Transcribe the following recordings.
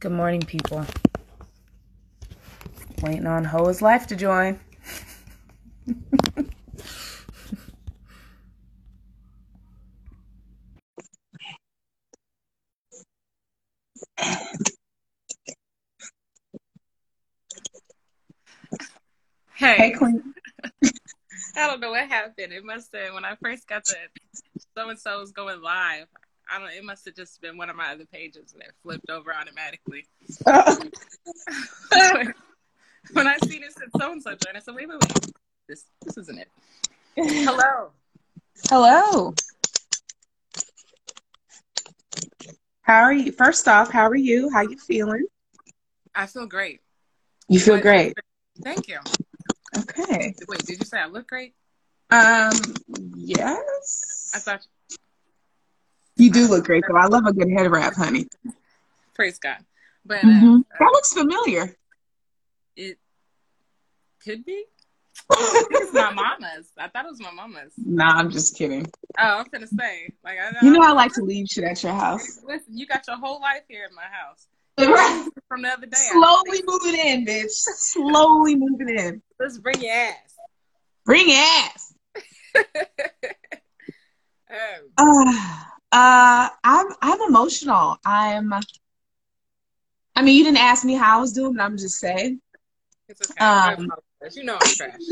Good morning, people. Waiting on Ho's Life to join. Hey, Hey, Queen. I don't know what happened. It must have when I first got the so and so was going live. I don't. It must have just been one of my other pages that flipped over automatically. when I seen it said so and so joined, I said, wait, wait, wait. This this isn't it. Hello. Hello. How are you? First off, how are you? How you feeling? I feel great. You feel What- great. Thank you. Okay. Wait, did you say I look great? Um, yes. I thought. You do look great though. I love a good head wrap, honey. Praise God. But uh, Mhm. That looks familiar. it could be. It's my mama's. I thought it was my mama's. Nah, I'm just kidding. Oh, I'm gonna say, like, I You know I like to leave shit at your house. Listen, you got your whole life here in my house. Right. From the other day, Slowly moving in, bitch. Slowly moving in. let's bring your ass. Bring your ass. um, Uh, uh, I'm I'm emotional. I'm. I mean, you didn't ask me how I was doing, but I'm just saying. it's okay. Um, you know I'm trash.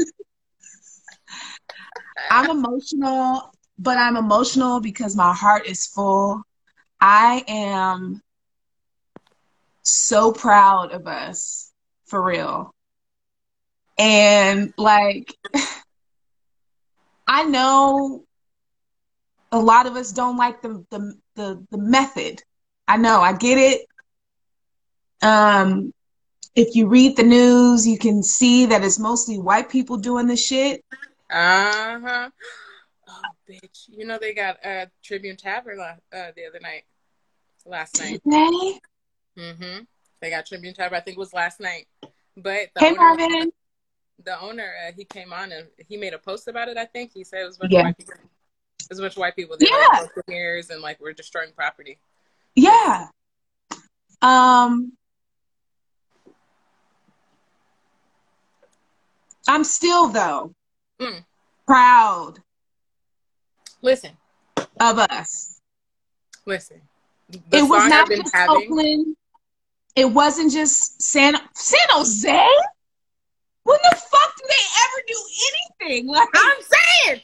I'm emotional, but I'm emotional because my heart is full. I am so proud of us, for real. And like, I know a lot of us don't like the the the, the method. I know, I get it. Um, if you read the news, you can see that it's mostly white people doing the shit. Uh huh. Oh, bitch. You know they got uh, Tribune Tavern uh, the other night, last night. Hey, Mm-hmm. They got Tribune Tavern. I think it was last night. But the hey, owner, Marvin. the owner, uh, he came on and he made a post about it. I think he said it was a bunch Yeah. of white people. Was a bunch of white people. They Yeah. like mirrors and like we're destroying property. Yeah. Um I'm still though Mm. proud Listen, of us. listen. The it was not just having. Oakland. It wasn't just San San Jose. When the fuck do they ever do anything? Like I'm saying.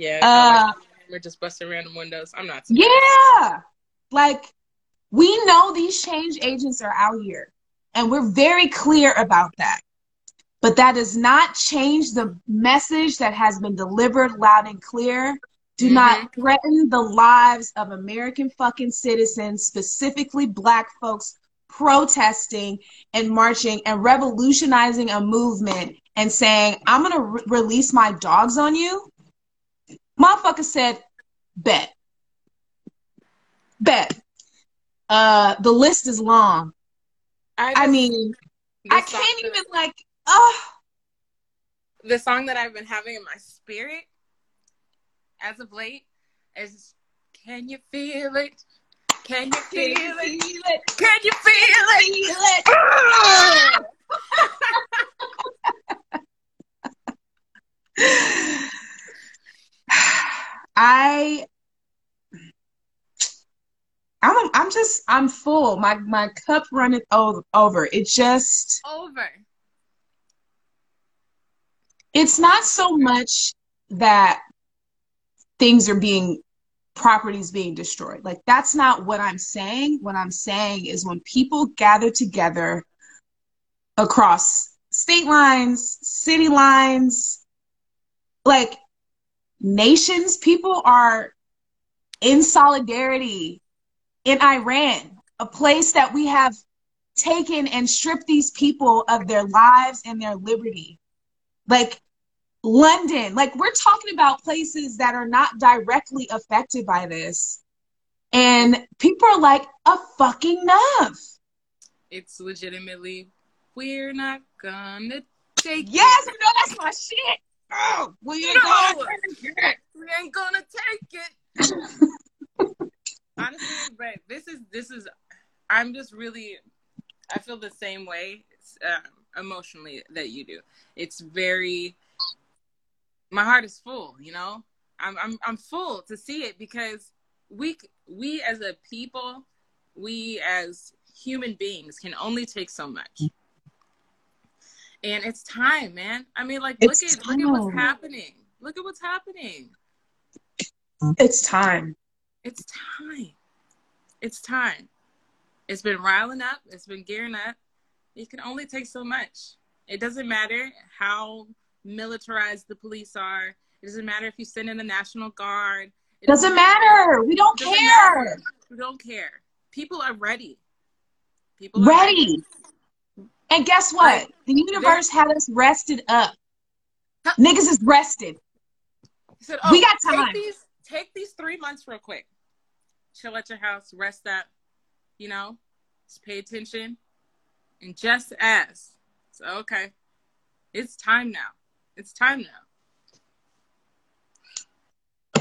Yeah. uh we're just busting random windows. I'm not. surprised. Yeah. Like, we know these change agents are out here, and we're very clear about that. But that does not change the message that has been delivered loud and clear. Do not threaten the lives of American fucking citizens, specifically black folks protesting and marching and revolutionizing a movement and saying, I'm going to re- release my dogs on you. Motherfucker said, bet. Bet. Uh, the list is long. I, I mean, I can't that- even like, oh, The song that I've been having in my spirit as of late is "Can you feel it? Can you feel it? Can you feel it? It? Can you feel it?" I I'm I'm just I'm full. My my cup runneth over. It just Over. it's not so much that things are being properties being destroyed. Like that's not what I'm saying. What I'm saying is when people gather together across state lines, city lines, like nations, people are in solidarity in Iran, a place that we have taken and stripped these people of their lives and their liberty. Like London, like we're talking about places that are not directly affected by this. And people are like, a fucking enough. It's legitimately. We're not gonna take Yes, it. you know that's my shit. Oh, we ain't No. gonna take it. We ain't gonna take it. Honestly, but this is this is I'm just really, I feel the same way um, emotionally that you do. It's very, my heart is full. You know, I'm I'm I'm full to see it because we we as a people, we as human beings can only take so much. And it's time, man. I mean, like, look It's at look at what's happening. Look at what's happening. It's time. It's time. It's time. It's been riling up. It's been gearing up. It can only take so much. It doesn't matter how militarized the police are. It doesn't matter if you send in the National Guard. It Doesn't matter. We don't care. matter. We don't care. People are ready. People are Ready. And guess what? Like, the universe had us rested up. Niggas is rested. He said, We "Oh, got time." Take these, take these three months real quick. Chill at your house, rest up. You know, just pay attention, and just as. So okay, it's time now. It's time now.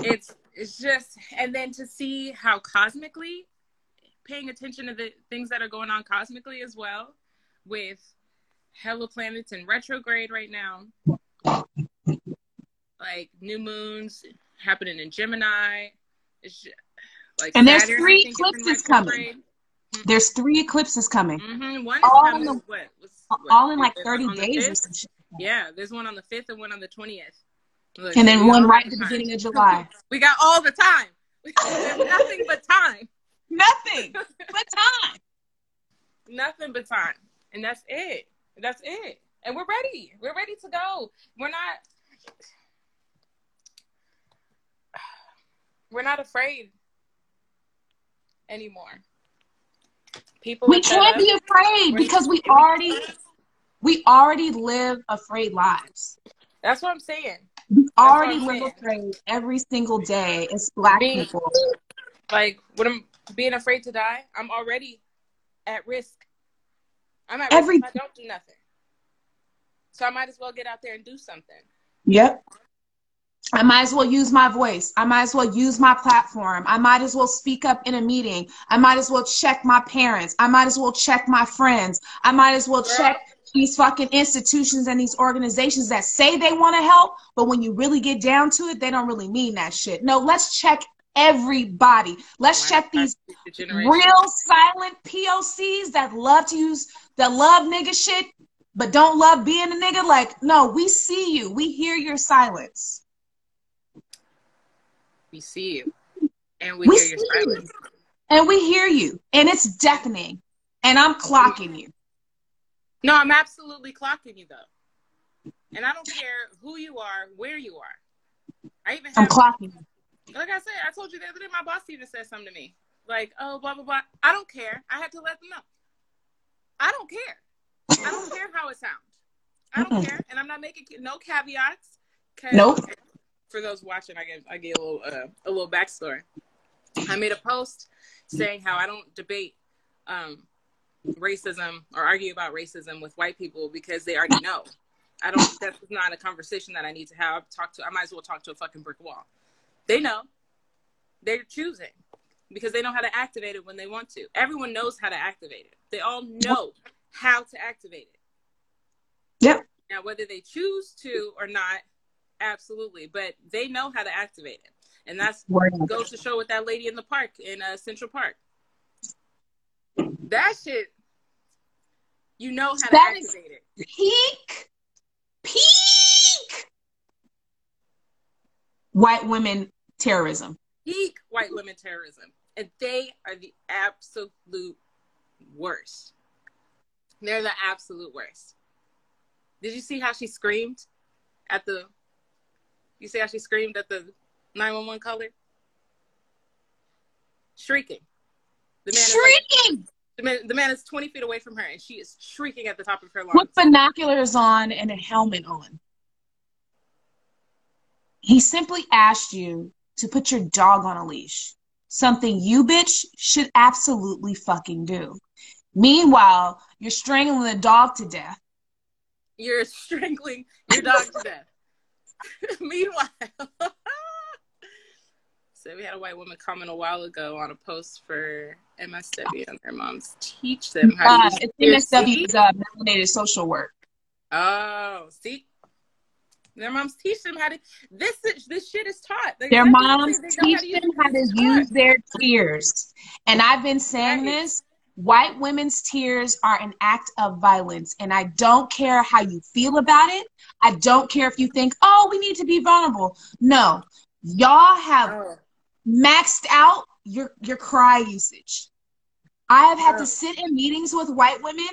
It's it's just, and then to see how cosmically, paying attention to the things that are going on cosmically as well, with hella planets in retrograde right now like new moons happening in Gemini. It's ju- like And there's Saturn, I three think, is in eclipses coming. retrograde. There's three eclipses coming. Mhm. One is All in the- what, was, all in like 30 one the days or 5th? Yeah, there's one on the fifth and one on the twentieth. And then one right at the beginning of July. We got all the time. There's nothing but time. Nothing but time. Nothing but time. And that's it. That's it. And we're ready. We're ready to go. We're not we're not afraid anymore. People We can't be afraid because we already we already live afraid lives. That's what I'm saying. We already live saying. afraid every single day as black Being- people. Like when I'm being afraid to die, I'm already at risk. I'm at Every- I don't do nothing. So I might as well get out there and do something. Yep. I might as well use my voice. I might as well use my platform. I might as well speak up in a meeting. I might as well check my parents. I might as well check my friends. I might as well Girl. check these fucking institutions and these organizations that say they want to help, but when you really get down to it, they don't really mean that shit. No, let's check everybody. Let's check these The real silent POCs that love to use that love nigga shit but don't love being a nigga. Like, no, we see you. We hear your silence. We see you. And we, We hear your see you. silence. And we hear you. And it's deafening. And I'm clocking you. No, I'm absolutely clocking you though. And I don't care who you are, where you are. I even I'm clocking you. Like I said, I told you the other day my boss even said something to me. Like, oh blah blah blah. I don't care. I had to let them know. I don't care. I don't care how it sounds. I don't care. And I'm not making no caveats. Nope. For those watching, I give I give a little uh, a little backstory. I made a post saying how I don't debate um, racism or argue about racism with white people because they already know. I don't. That's not a conversation that I need to have. Talk to. I might as well talk to a fucking brick wall. They know. They're choosing because they know how to activate it when they want to. Everyone knows how to activate it. They all know how to activate it. Yep. Now, whether they choose to or not, absolutely, but they know how to activate it, and that's Word goes to show with that lady in the park in uh, Central Park. That shit, you know how That to activate it. Peak. Peak. White women terrorism. Peak white women terrorism, and they are the absolute worst. They're the absolute worst. Did you see how she screamed at the? You see how she screamed at the nine one one caller? Shrieking. The man, is Shrieking the man, the man is twenty feet away from her, and she is shrieking at the top of her lungs. with binoculars on and a helmet on. He simply asked you to put your dog on a leash. Something you bitch should absolutely fucking do. Meanwhile, you're strangling the dog to death. You're strangling your dog to death. Meanwhile, said we had a white woman comment a while ago on a post for MSW and their moms teach them how Uh, to it's use MSW is uh, melanated social work. Oh, see, their moms teach them how to. This this shit is taught. Like, Their moms they know how teach them how to use their tears. And I've been saying Right. this white women's tears are an act of violence. And I don't care how you feel about it. I don't care if you think, oh, we need to be vulnerable. No, y'all have Oh, maxed out your, your cry usage. I have had Oh. to sit in meetings with white women,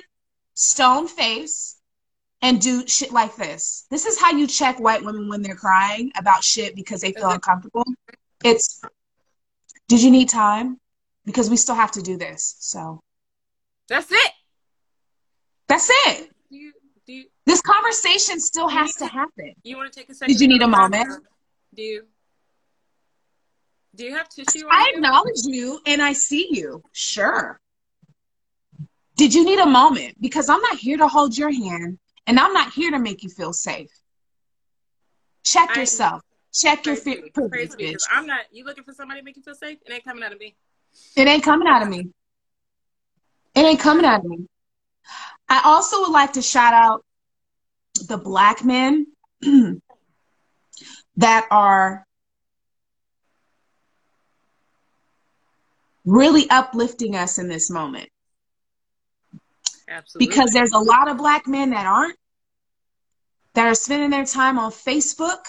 stone face, and do shit like this. This is how you check white women when they're crying about shit because they feel uncomfortable. It's, did you need time? Because we still have to do this. So that's it. that's it. Do you do you, This conversation still has to happen. you want to take a second? Did you need a to moment? Do you? Do you have tissue? I you? acknowledge you and I see you. Sure. Did you need a moment? Because I'm not here to hold your hand and I'm not here to make you feel safe. Check I- yourself. Check your Crazy, fi- crazy privilege, bitch. I'm not. You looking for somebody to make you feel safe? It ain't coming out of me. It ain't coming out of me. It ain't coming out of me. I also would like to shout out the black men that are really uplifting us in this moment Absolutely. because there's a lot of black men that aren't that are spending their time on Facebook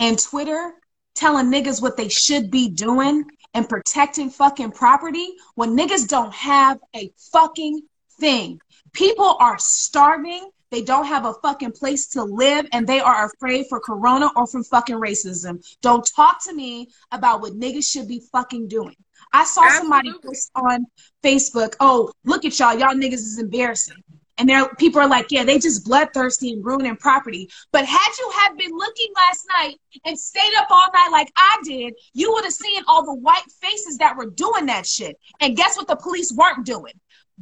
and Twitter telling niggas what they should be doing and protecting fucking property when niggas don't have a fucking thing. People are starving. They don't have a fucking place to live and they are afraid for corona or from fucking racism. Don't talk to me about what niggas should be fucking doing. I saw somebody post on Facebook, oh, look at y'all, y'all niggas is embarrassing. And there people are like, yeah, they just bloodthirsty and ruining property. But had you have been looking last night and stayed up all night like I did, you would have seen all the white faces that were doing that shit. And guess what the police weren't doing?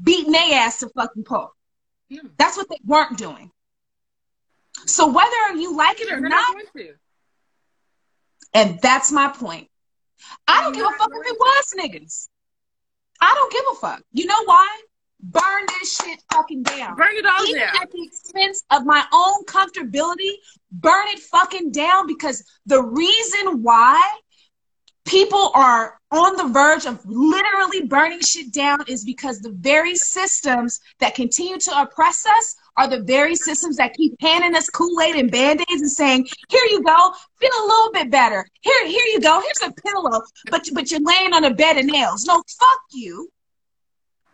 Beating their ass to fucking pulp. Hmm. That's what they weren't doing. So whether you like it or They're not, to. and that's my point. I don't give a fuck if it was niggas. I don't give a fuck. You know why? Burn this shit fucking down. Burn it all Even down. at the expense of my own comfortability, burn it fucking down because the reason why people are on the verge of literally burning shit down is because the very systems that continue to oppress us are the very systems that keep handing us Kool-Aid and Band-Aids and saying, here you go, feel a little bit better. Here, here you go, here's a pillow, but but you're laying on a bed of nails. No, fuck you.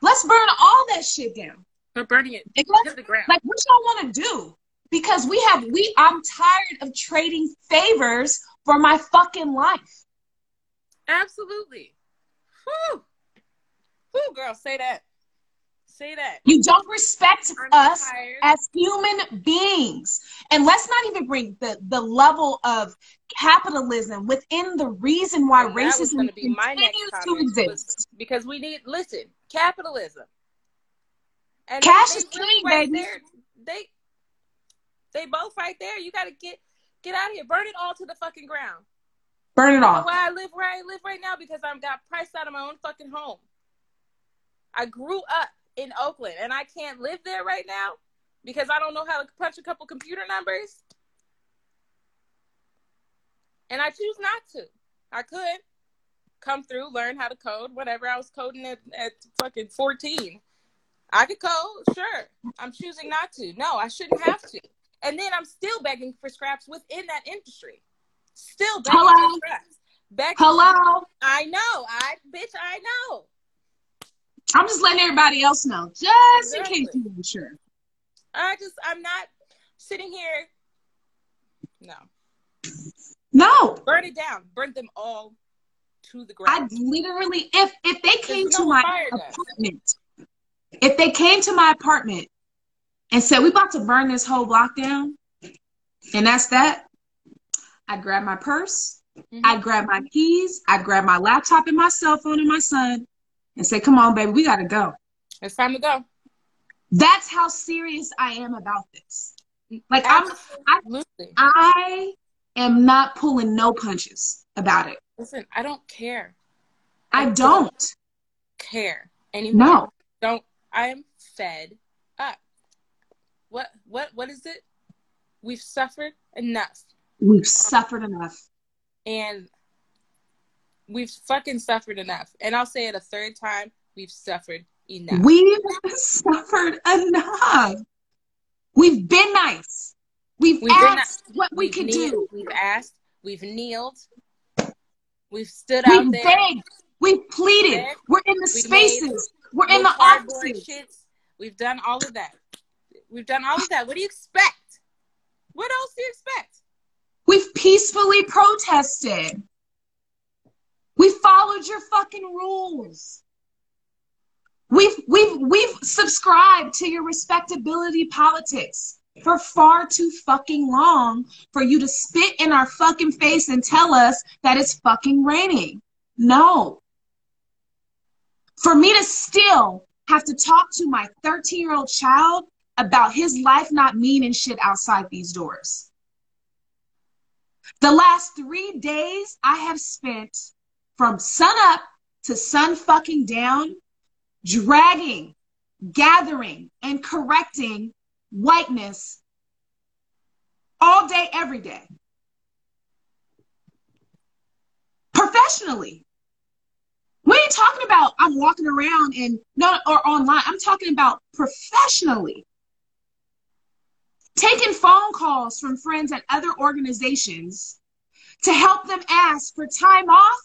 Let's burn all that shit down. They're burning it to the ground. like what y'all want to do because we have we i'm tired of trading favors for my fucking life Absolutely. Whew. Whew, girl, say that. Say that. you don't respect I'm us tired. as human beings. And let's not even bring the the level of capitalism within the reason why And racism gonna be my next continues to exist. because we need listen capitalism. And Cash they, is they king, right baby. there. They they both right there. You got to get get out of here. Burn it all to the fucking ground. Burn it off why i live where i live right now? Because i'm got priced out of my own fucking home. I grew up in oakland and i can't live there right now because i don't know how to punch a couple computer numbers and i choose not to i could come through, learn how to code, whatever. I was coding at, at fucking 14. I could code, sure. I'm choosing not to. No, I shouldn't have to. And then I'm still begging for scraps within that industry. Still begging Hello? for scraps. Begging hello I know. I bitch, I know. I'm just letting everybody else know just in case you weren't sure I just I'm not sitting here. No. no Burn it down. Burn them all to the ground. I literally, if if they came There's to no my apartment, if they came to my apartment and said we about to burn this whole block down, and that's that, I'd grab my purse, Mhm. I'd grab my keys, I'd grab my laptop and my cell phone and my son, and say, "Come on, baby, we gotta go." It's time to go. That's how serious I am about this. Like I'm, Absolutely. I am not pulling no punches about it. Listen, I don't care. I don't care anymore. No. Don't I am fed up. What what what is it? We've suffered enough. We've suffered enough. And we've fucking suffered enough. And I'll say it a third time, we've suffered enough. We've suffered enough. We've been nice. We've, We've asked been- what we could kneeled- do. We've asked, we've kneeled, we've stood out We've there. begged. We've pleaded. Begged. We're in the We've made- spaces. We're in the offices. shits. We've done all of that. We've done all of that. What do you expect? What else do you expect? We've peacefully protested. We followed your fucking rules. We've we've we've subscribed to your respectability politics for far too fucking long for you to spit in our fucking face and tell us that it's fucking raining. No. For me to still have to talk to my 13 year old child about his life not meaning shit outside these doors. The last three days I have spent from sun up to sun fucking down, dragging, gathering, and correcting whiteness all day, every day. Professionally. We ain't talking about I'm walking around and not or online. I'm talking about professionally taking phone calls from friends at other organizations to help them ask for time off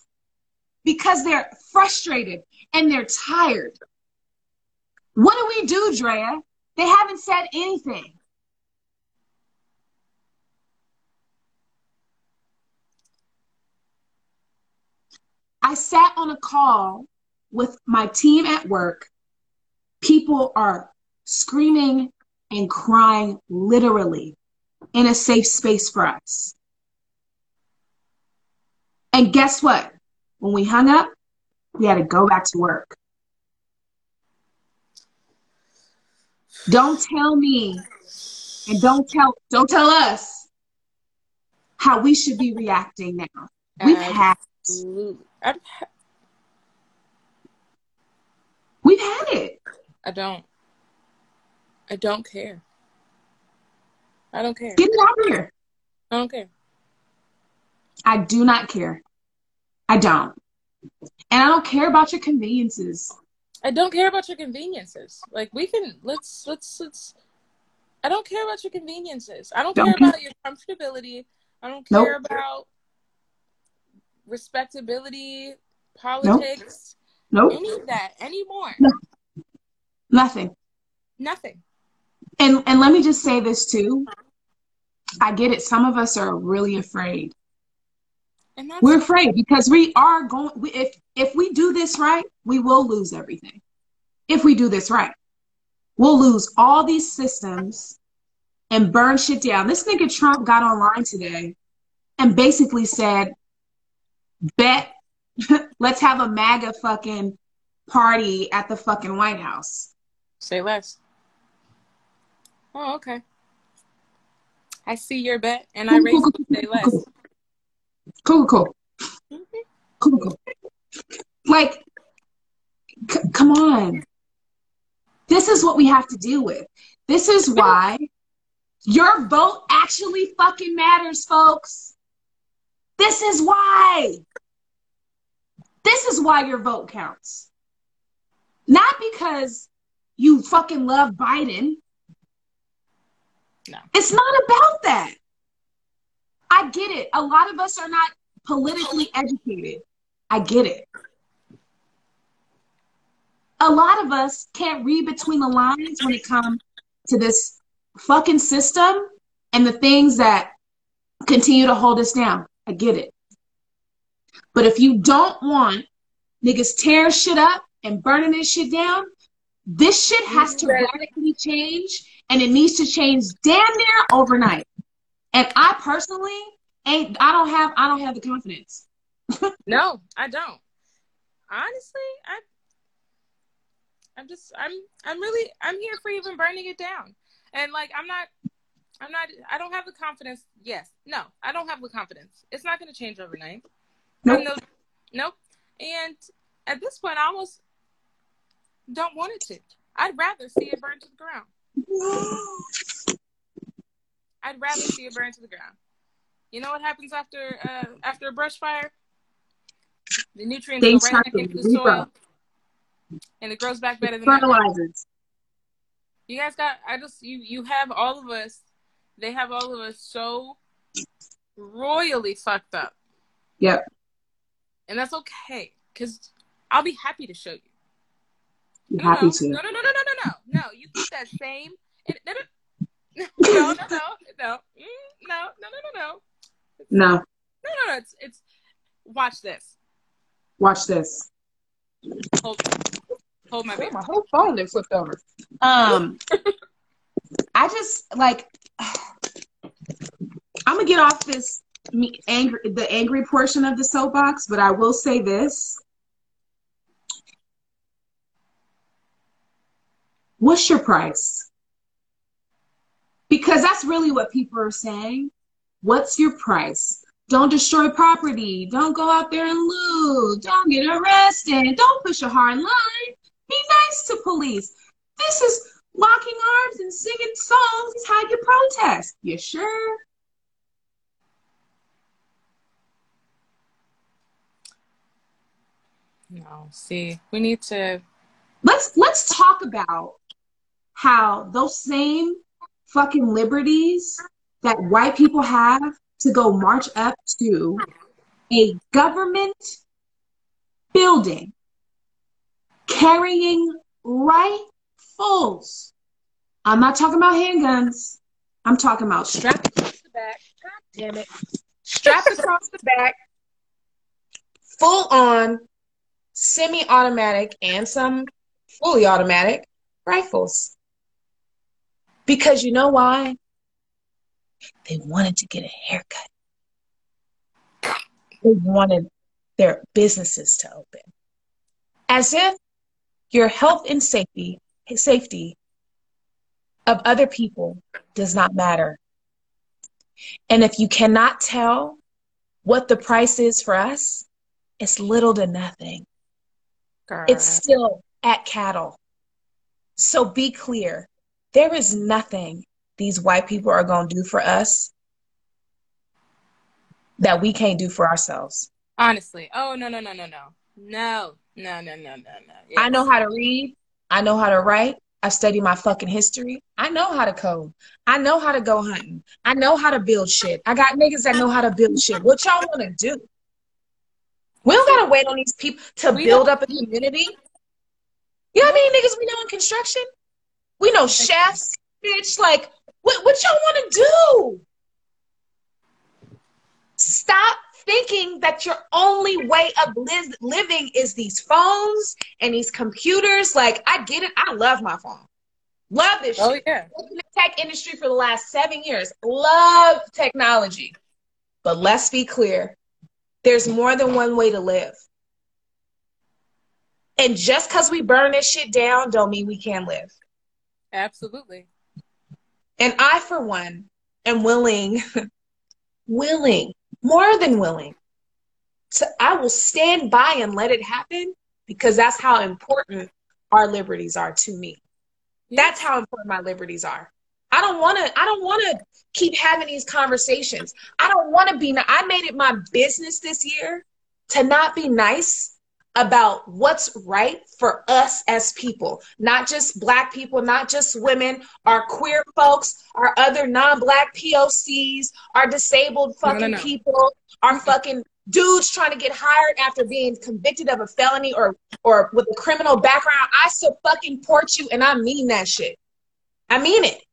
because they're frustrated and they're tired. What do we do, Drea? They haven't said anything. I sat on a call with my team at work. People are screaming and crying literally in a safe space for us. And guess what? When we hung up, we had to go back to work. Don't tell me and don't tell don't tell us how we should be reacting now. We've had we've had it. I don't. I don't care. I don't care. Get it out of here. I don't care. I do not care. I don't. And I don't care about your conveniences. I don't care about your conveniences. Like we can let's let's let's. I don't care about your conveniences. I don't, Don't care about your comfortability. I don't Nope. care about respectability, politics, Nope. any of that anymore. No. Nothing. Nothing. And and let me just say this too. I get it. Some of us are really afraid. We're afraid because we are going. We, if if we do this right, we will lose everything. If we do this right, we'll lose all these systems and burn shit down. This nigga Trump got online today and basically said, "Bet, let's have a MAGA fucking party at the fucking White House." say less. Oh, okay. I see your bet, and I raise say less. Cool. Cool, mm-hmm. cool, cool, cool. Like, c- come on. This is what we have to deal with. This is why your vote actually fucking matters, folks. This is why. This is why your vote counts. Not because you fucking love Biden. No. It's not about that. I get it. A lot of us are not politically educated. I get it. A lot of us can't read between the lines when it comes to this fucking system and the things that continue to hold us down. I get it. But if you don't want niggas tearing shit up and burning this shit down, this shit has to radically change and it needs to change damn near overnight. And I personally ain't I don't have I don't have the confidence. No, I don't. Honestly, I I'm just I'm I'm really I'm here for even burning it down. And like I'm not I'm not I don't have the confidence. Yes. No, I don't have the confidence. It's not gonna change overnight. Nope. No, nope. And at this point, I almost don't want it to. I'd rather see it burn to the ground. I'd rather see it burn to the ground. You know what happens after uh, after a brush fire? The nutrients go right back into the soil, up. and it grows back better than. Fertilizers. You guys got. I just you you have all of us. They have all of us so royally fucked up, Yep. and that's okay because I'll be happy to show you. You're No, happy no, to. No, no, no, no, no, no, no. You keep that same. No, no, no, no, no, Mm, no, no, no, no, no, No. no, no, no. It's it's. Watch this. Watch this. Hold, hold my baby. my whole phone then flipped over. Um, I just like. I'm gonna get off this me angry the angry portion of the soapbox, but I will say this. What's your price? Because that's really what people are saying. What's your price? Don't destroy property. Don't go out there and loot. Don't get arrested. Don't push a hard line. Be nice to police. This is locking arms and singing songs is how you protest. You sure? No, see, we need to. Let's let's talk about how those same fucking liberties that white people have to go march up to a government building carrying rifles. I'm not talking about handguns. I'm talking about strapped across the back. God damn it. Strapped across the back. Full on semi automatic and some fully automatic rifles. Because you know why? They wanted to get a haircut. They wanted their businesses to open. As if your health and safety safety of other people does not matter. And if you cannot tell what the price is for us, it's little to nothing. Girl. It's still at cattle. So be clear there is nothing these white people are going to do for us that we can't do for ourselves. Honestly. Oh, no, no, no, no, no. No, no, no, no, no, no. Yes. I know how to read. I know how to write. I study studied my fucking history. I know how to code. I know how to go hunting. I know how to build shit. I got niggas that know how to build shit. What y'all want to do? We don't gotta wait on these people to we build up a community. You know what I mean, niggas we know in construction? We know chefs, bitch. Like, what what y'all want to do? Stop thinking that your only way of live, living is these phones and these computers. Like, I get it. I love my phone. Love this Oh shit. yeah. Worked in the tech industry for the last seven years. Love technology. But let's be clear there's more than one way to live. And just because we burn this shit down, don't mean we can't live. Absolutely. And I, for one, am willing, willing, more than willing, to I will stand by and let it happen because that's how important our liberties are to me. That's how important my liberties are. I don't want to. I don't want to keep having these conversations. I don't want to be. I made it my business this year to not be nice about what's right for us as people, not just black people, not just women, our queer folks, our other non-black POCs, our disabled No, no, fucking no. people, our fucking dudes trying to get hired after being convicted of a felony or or with a criminal background. I still fucking port you, and I mean that shit. I mean it.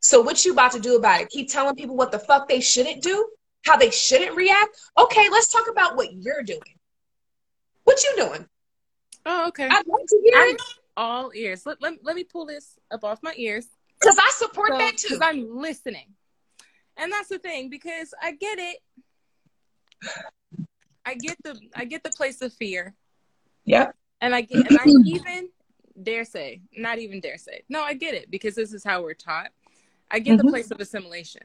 So what you about to do about it? Keep telling people what the fuck they shouldn't do, how they shouldn't react. Okay, let's talk about what you're doing. What you doing? Oh okay. I'd like to hear I'm it all ears. Let, let, let me pull this up off my ears. because I support that too. Because I'm listening. And that's the thing, because I get it. I get the I get the place of fear. Yep. And I get and I even dare say, not even dare say. No, I get it because this is how we're taught. I get the Mhm. place of assimilation.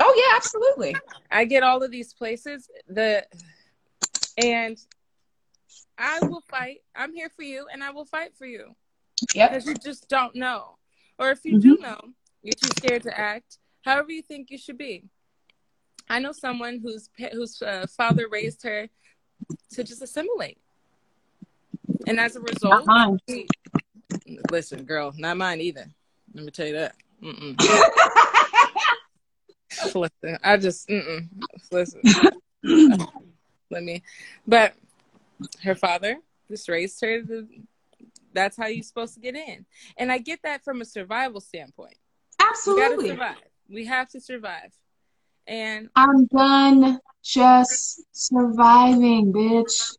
Oh yeah, absolutely. I get all of these places the and I will fight. I'm here for you and I will fight for you. Yeah. Because you just don't know. Or if you Mhm. do know, you're too scared to act. However you think you should be. I know someone whose whose uh, father raised her to just assimilate. And as a result, she- listen, girl, not mine either. Let me tell you that. Listen, I just mm-mm. listen. Let me, but her father just raised her. To, that's how you're supposed to get in, and I get that from a survival standpoint. We absolutely. survive. We have to survive, and I'm done just surviving, bitch.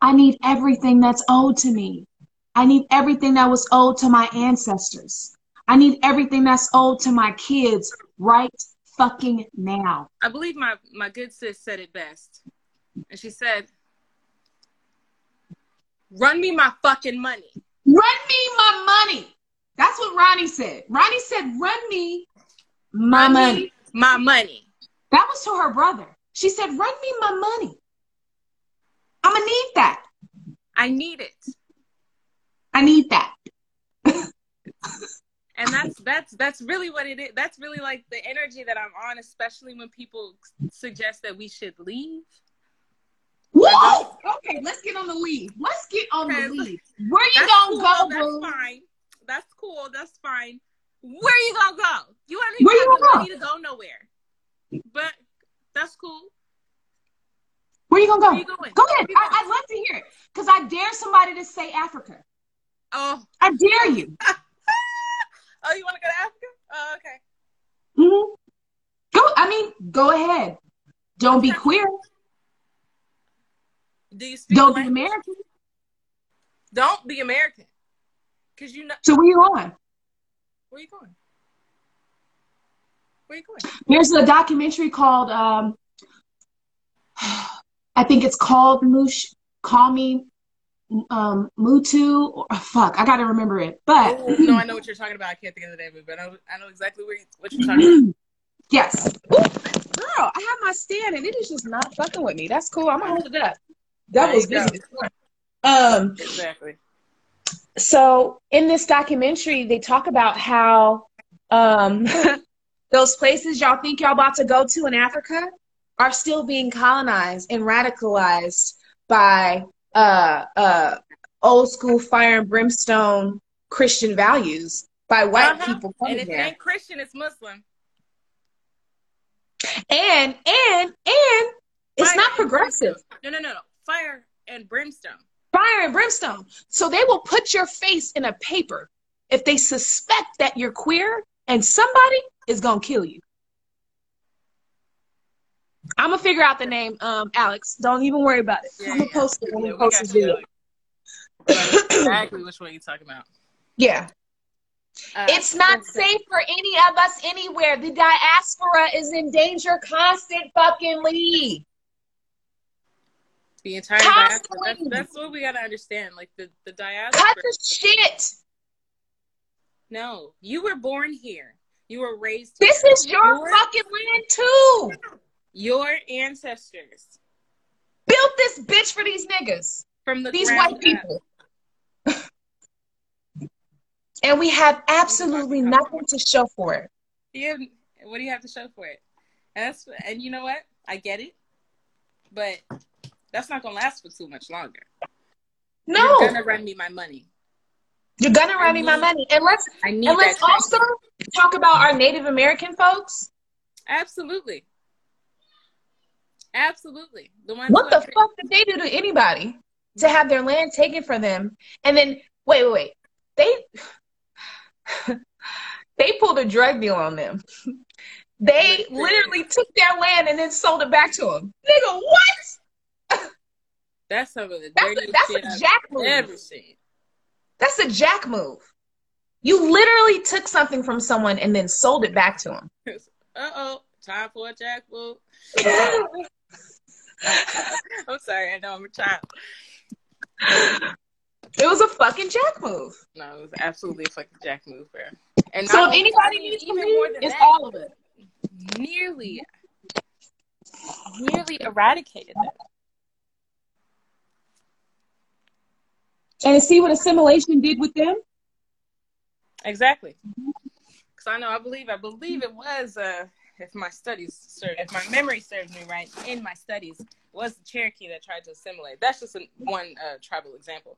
I need everything that's owed to me. I need everything that was owed to my ancestors. I need everything that's owed to my kids right fucking now. I believe my my good sis said it best, and she said, "Run me my fucking money." Run me my money. That's what Ronnie said. Ronnie said, run me my Run me money. my money. That was to her brother. She said, run me my money. I'm going to need that. I need it. I need that. and that's that's that's really what it is that's really like the energy that i'm on especially when people suggest that we should leave Whoa! Okay, let's get on the leave. Let's get on Okay, the leave. Where you that's gonna cool, go, that's boo? fine that's cool that's fine where you gonna go you don't even Where you the gonna money to go nowhere but that's cool Where you gonna go? where you going Go ahead. I. I'd love to hear it. Because I dare somebody to say Africa. oh I dare you. oh you want to go to africa oh okay hmm Go. I mean, go ahead. Don't be queer. Do you speak Don't the be? American. don't be american because you know So where you going? where you going where you going There's a documentary called um I think it's called Moosh Call Me um Mutu or fuck, I gotta remember it. But Oh, no, I know what you're talking about. I can't think of the name of it, but I know, I know exactly where you, what you're talking about. yes. Ooh, girl, I have my stand and it is just not fucking with me. That's cool. I'm gonna hold it up. Devil's business. Um Exactly. so in this documentary they talk about how um those places y'all think y'all about to go to in Africa are still being colonized and radicalized by uh uh old school fire and brimstone Christian values by white Uh-huh. people And coming if it ain't Christian, it's Muslim. And and and it's Fire not progressive. No, no, no, no. Fire and brimstone. Fire and brimstone. So they will put your face in a paper if they suspect that you're queer and somebody is gonna kill you. I'm gonna figure out the name, um, Alex. Don't even worry about it. Yeah, I'm gonna yeah. post it when Yeah, we post this video. Exactly which one you're talking about. Yeah. Uh, It's not safe for any of us anywhere. The diaspora is in danger constant fucking leave. The entire diaspora. That's, that's what we gotta understand. Like the the diaspora. Cut the shit. No, you were born here. You were raised. This here. is your fucking land too. your ancestors Built this bitch for these niggas. from the these white up. people. and we have absolutely nothing to show for it. You, what do you have to show for it? And that's and you know what? I get it, but that's not gonna last for too much longer. No, You're gonna run me my money. you're gonna run me my money. And let's I need and let's that. also talk about our Native American folks. Absolutely, absolutely. The ones What the fuck did they do to anybody to have their land taken from them? And then wait, wait, wait. They they pulled a drug deal on them. They literally took their land and then sold it back to them. Nigga, what? That's some of the That's dirtiest a, that's shit a I've jack move. ever seen. That's a jack move. You literally took something from someone and then sold it back to them. Uh oh, time for a jack move. I'm sorry, I know I'm a child. It was a fucking jack move. No, it was absolutely a fucking jack move, bro. And So if anybody needs to even leave, more than it's that, all of it. nearly, nearly eradicated that. And see what assimilation did with them? Exactly. Because I know, I believe, I believe it was, uh, if my studies serve, if my memory serves me right, in my studies, was the Cherokee that tried to assimilate. That's just one uh, tribal example.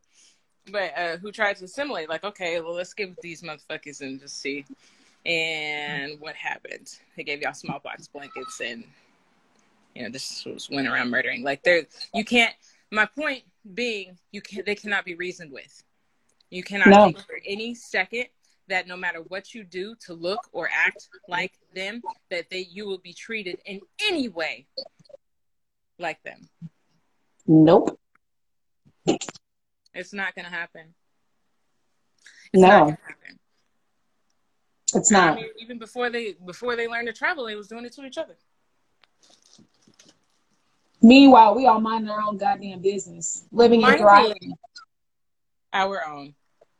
But uh, who tried to assimilate? Like, okay, well, let's give these motherfuckers and just see. And what happened? They gave y'all smallpox blankets, and you know, this was went around murdering. Like, there, you can't. My point being, you can they cannot be reasoned with. You cannot No. think for any second that no matter what you do to look or act like them, that they you will be treated in any way like them. Nope. It's not gonna happen. It's No. not gonna happen. It's I not. mean, even before they before they learned to travel, they was doing it to each other. Meanwhile, we all mind our own goddamn business, living and thriving. Our own.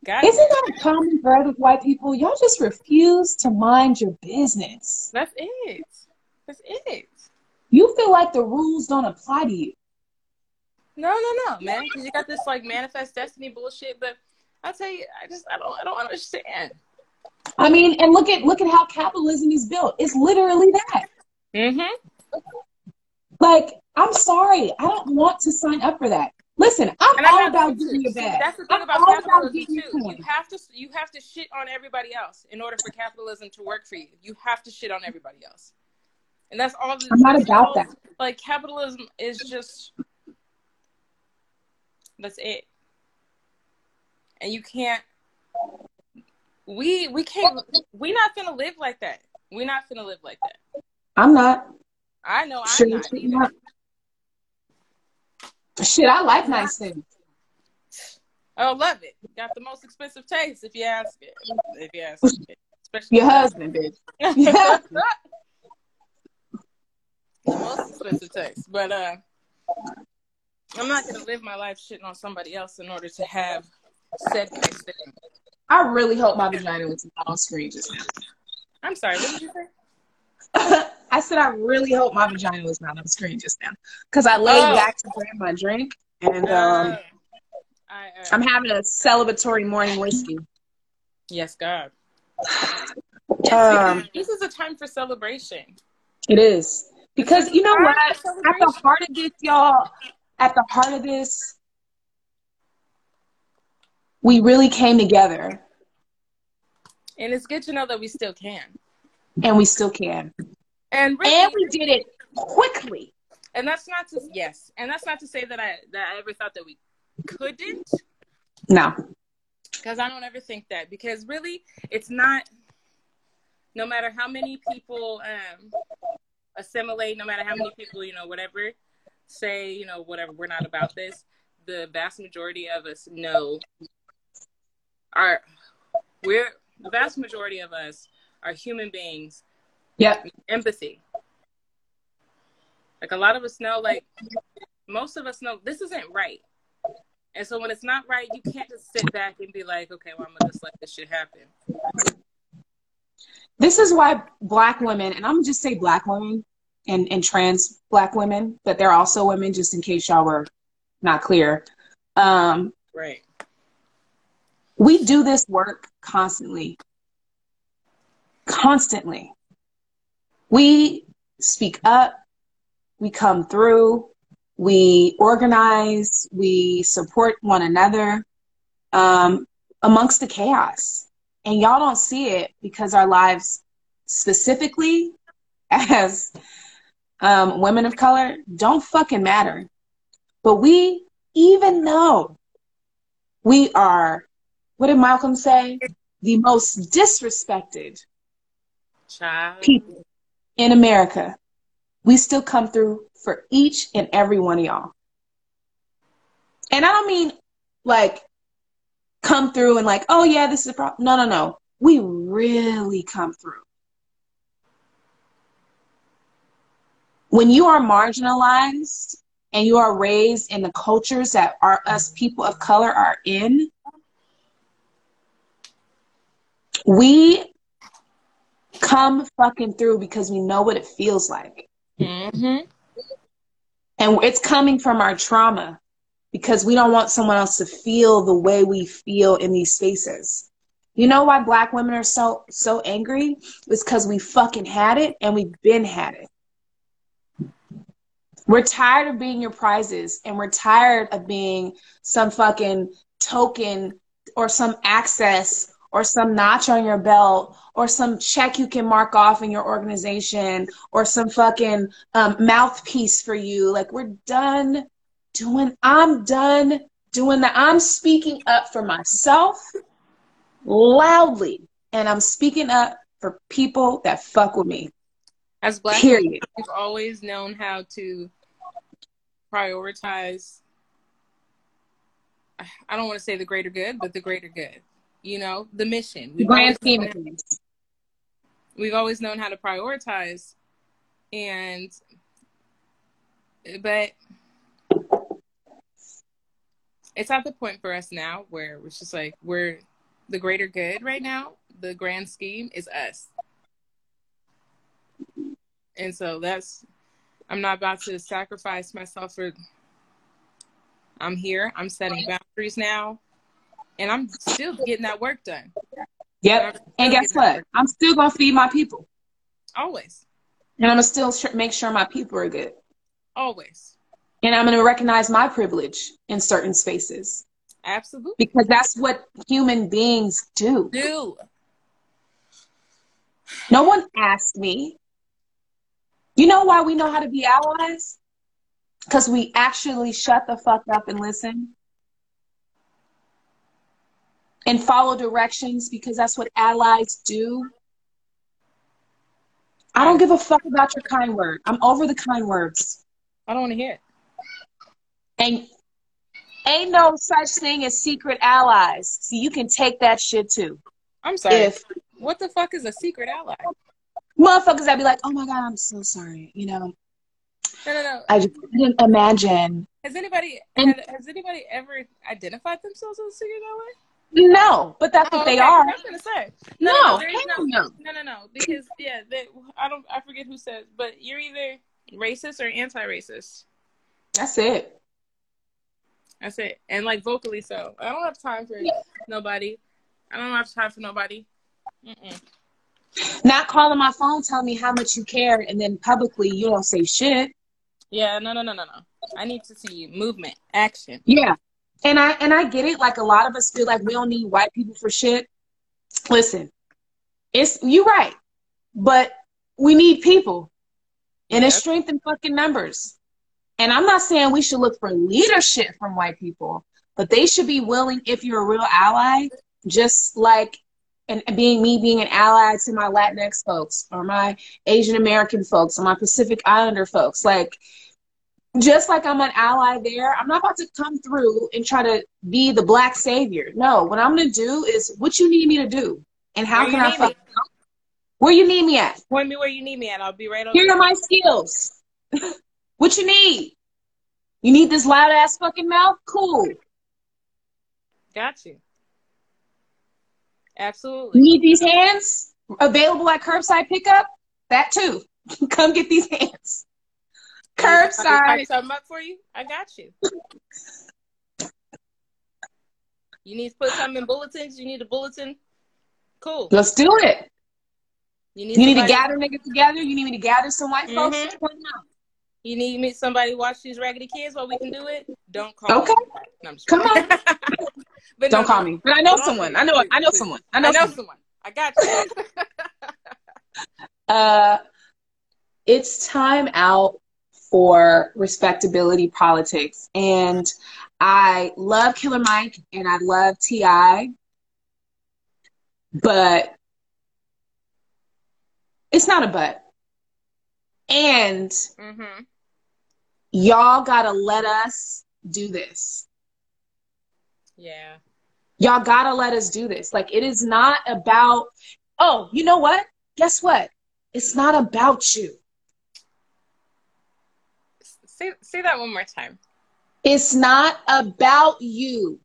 God, Isn't that a common thread with white people? Y'all just refuse to mind your business. that's it. That's it. You feel like the rules don't apply to you. No, no, no, man. Because you got this like manifest destiny bullshit. But I'll tell you, I just I don't I don't understand. I mean, and look at look at how capitalism is built. It's literally that. Mm-hmm. Like, I'm sorry, I don't want to sign up for that. Listen, I'm And all not about getting your bag. That's the thing I'm about all about too. You have to you have to shit on everybody else in order for capitalism to work for you. You have to shit on everybody else, and that's all. The, I'm not about that. Like capitalism is just that's it, and you can't. We we can't. We're not gonna live like that. We're not gonna live like that. I'm not. I know I'm not either. Shit, I like nice things. Oh, love it. Got the most expensive taste, if you ask it. If you ask it. Especially Your husband, bitch. Yeah. the most expensive taste. But uh, I'm not gonna live my life shitting on somebody else in order to have said nice thing. I really hope my vagina was not on screen just now. I'm sorry. What did you say? I said I really hope my vagina was not on the screen just now because I laid Oh. back to grab my drink and um, Uh, I, uh, I'm having a celebratory morning whiskey. yes, God. Um, this is a time for celebration. it is because you know what? At the heart of this, y'all. At the heart of this, we really came together, And it's good to know that we still can. and we still can, And really, and we did it quickly. and that's not to yes, and that's not to say that I that I ever thought that we couldn't, No, because I don't ever think that. Because really, it's not. No matter how many people um, assimilate, no matter how many people you know, whatever, say you know whatever, we're not about this. The vast majority of us know are we're the vast majority of us are human beings yep, empathy. Like a lot of us know, like most of us know this isn't right. And so when it's not right, you can't just sit back and be like, okay, well, I'm gonna just let this shit happen. this is why black women, and I'm gonna just say black women and, and trans black women, but they're also women, just in case y'all were not clear. Um, Right. we do this work constantly. Constantly. We speak up, we come through, we organize, we support one another um, amongst the chaos. And y'all don't see it because our lives, specifically as um, women of color, don't fucking matter. But we, even though we are, what did Malcolm say? The most disrespected Child. people in America. We still come through for each and every one of y'all. And I don't mean like come through and like, oh yeah, this is a problem. No, no, no. We really come through. When you are marginalized and you are raised in the cultures that are us people of color are in, we come fucking through because we know what it feels like. Mm-hmm. And it's coming from our trauma because we don't want someone else to feel the way we feel in these spaces. You know why black women are so so angry? It's because we fucking had it and we've been had it. We're tired of being your prizes and we're tired of being some fucking token or some access or some notch on your belt or some check you can mark off in your organization or some fucking um, mouthpiece for you. Like we're done doing, I'm done doing that. I'm speaking up for myself loudly and I'm speaking up for people that fuck with me. As black Period. we've always known how to prioritize I don't want to say the greater good, but the greater good. You know, the mission. We've Grand always scheme known- of things. we've always known how to prioritize. And but it's at the point for us now where it's just like we're the greater good right now. The grand scheme is us. And so that's i'm not about to sacrifice myself for i'm here. I'm setting boundaries now and i'm still getting that work done Yep. And guess what? I'm still gonna feed my people, always and I'm gonna still sh- make sure my people are good, always and I'm gonna recognize my privilege in certain spaces absolutely because that's what human beings do. do No one asked me. You know why we know how to be allies? Because we actually shut the fuck up and listen. And follow directions because that's what allies do. I don't give a fuck about your kind word. I'm over the kind words. i don't want to hear it And ain't no such thing as secret allies. So you can take that shit too. i'm sorry If what the fuck is a secret ally motherfuckers that be like, oh my God, I'm so sorry. You know, no no no I just didn't imagine. has anybody And- had, has anybody ever identified themselves as a secret ally No, but that's what Oh, they okay. are. I was gonna say No, no, no, there is hell no, no. no, no, no, because yeah, they, I don't, I forget who said, but you're either racist or anti-racist. That's it. That's it, and like vocally so. I don't have time for nobody. I don't have time for nobody. Mm-mm. Not calling my phone, telling me how much you care, and then publicly you don't say shit. Yeah, no, no, no, no, no. I need to see movement, action. Yeah. And I and I get it. Like a lot of us feel like we don't need white people for shit. Listen, it's you're right, but we need people, and it's strength in fucking numbers. And I'm not saying we should look for leadership from white people, but they should be willing, if you're a real ally, just like and being me being an ally to my Latinx folks or my Asian American folks or my Pacific Islander folks, like just like I'm an ally there, I'm not about to come through and try to be the black savior. No, what I'm gonna do is what you need me to do, and how Where can I fuck where you need me at? Point me where you need me at. I'll be right over. Here are my skills. what you need? You need this loud ass fucking mouth? Cool. Got you. Absolutely. You need these hands available at curbside pickup? That too. Come get these hands. Curbside. something up for you. I got you. You need to put something in bulletins. You need a bulletin. Cool. Let's do it. You need, You need to gather niggas together. You need me to gather some white folks. Mhm. Why? You need me somebody watch these raggedy kids while we can do it. Don't call Okay. me. No, Come on. but Don't no, call me. But I know someone. I know. I know someone. I I know know someone. someone. I got you. Uh, it's time out for respectability politics, and I love Killer Mike and I love T.I., but it's not a but. And hmm y'all gotta let us do this. Yeah. Y'all gotta let us do this. Like, it is not about, oh, you know what? Guess what? It's not about you. Say say that one more time. It's not about you.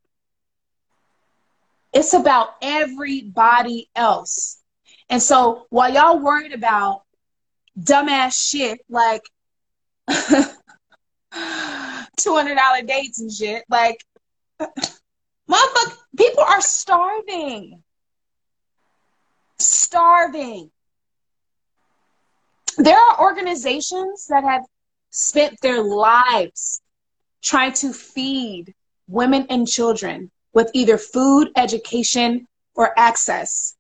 It's about everybody else. And so while y'all worried about dumbass shit like $200 dates and shit, like, motherfucker, people are starving. Starving. There are organizations that have spent their lives trying to feed women and children with either food, education, or access.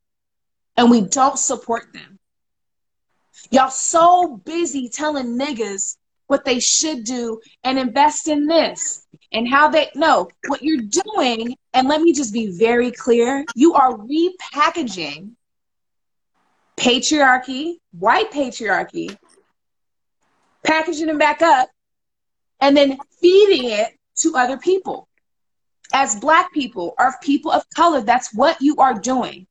And we don't support them. Y'all so busy telling niggas what they should do and invest in this and how they know what you're doing. And let me just be very clear you are repackaging patriarchy, white patriarchy, packaging them back up, and then feeding it to other people. As Black people or people of color, that's what you are doing.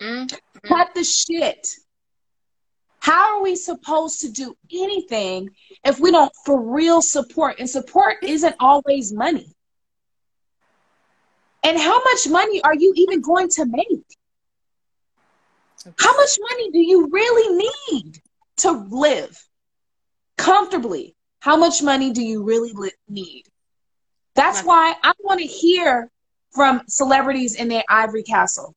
Mm-hmm. Cut the shit. How are we supposed to do anything if we don't for real support? And support isn't always money. And how much money are you even going to make? How much money do you really need to live comfortably? How much money do you really li- need? That's why I want to hear from celebrities in their ivory castle.